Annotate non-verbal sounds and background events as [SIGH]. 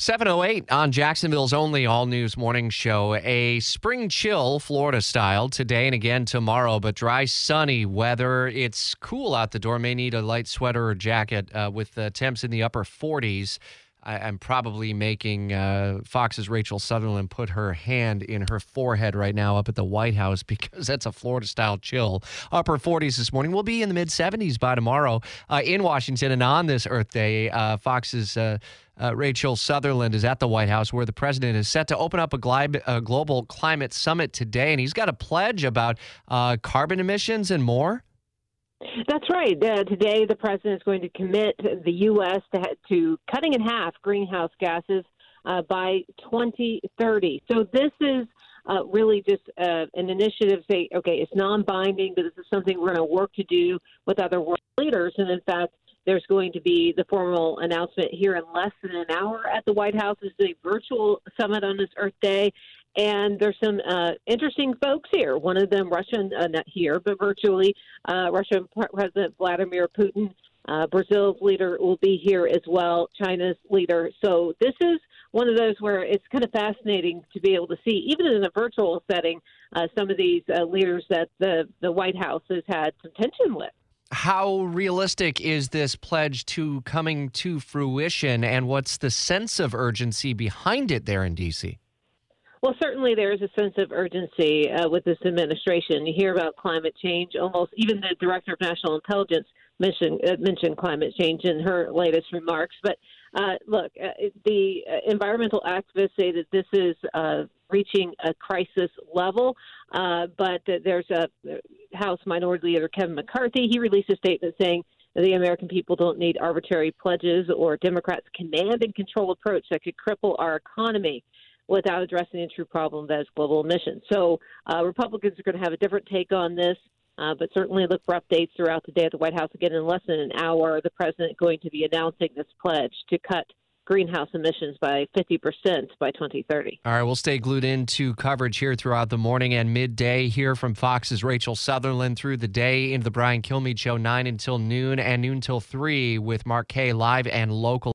708 on Jacksonville's only all news morning show. A spring chill, Florida style, today and again tomorrow, but dry, sunny weather. It's cool out the door. May need a light sweater or jacket uh, with the temps in the upper 40s. I, am probably making uh, Fox's Rachel Sutherland put her hand in her forehead right now up at the White House [LAUGHS] because that's a Florida style chill. Upper 40s this morning. We'll be in the mid 70s by tomorrow uh, in Washington. And on this Earth Day, uh, Fox's uh, uh, Rachel Sutherland is at the White House where the president is set to open up a, a global climate summit today. And he's got a pledge about uh, carbon emissions and more. That's right. Uh, today, the president is going to commit the U.S. to, to cutting in half greenhouse gases uh, by 2030. So this is uh, really just uh, an initiative. Say, okay, it's non-binding, but this is something we're going to work to do with other world leaders. And in fact, there's going to be the formal announcement here in less than an hour at the White House. Is a virtual summit on this Earth Day. And there's some uh, interesting folks here. One of them, Russian, uh, not here, but virtually, uh, Russian President Vladimir Putin. Uh, Brazil's leader will be here as well, China's leader. So this is one of those where it's kind of fascinating to be able to see, even in a virtual setting, uh, some of these uh, leaders that the, the White House has had some tension with how realistic is this pledge to coming to fruition, and what's the sense of urgency behind it there in D.C.? Well, certainly there is a sense of urgency uh, with this administration. You hear about climate change, almost even the director of national intelligence mentioned uh, mentioned climate change in her latest remarks. But uh, look, uh, the uh, environmental activists say that this is uh, reaching a crisis level. But there's a House Minority Leader Kevin McCarthy. He released a statement saying the American people don't need arbitrary pledges or Democrats' command and control approach that could cripple our economy without addressing the true problem that is global emissions. So uh, Republicans are going to have a different take on this. Uh, but certainly look for updates throughout the day at the White House. Again, in less than an hour, the president going to be announcing this pledge to cut greenhouse emissions by 50% by 2030. All right, we'll stay glued into coverage here throughout the morning and midday here from Fox's Rachel Sutherland through the day into the Brian Kilmeade Show, 9 until noon and noon till 3 with Mark Kaye live and local.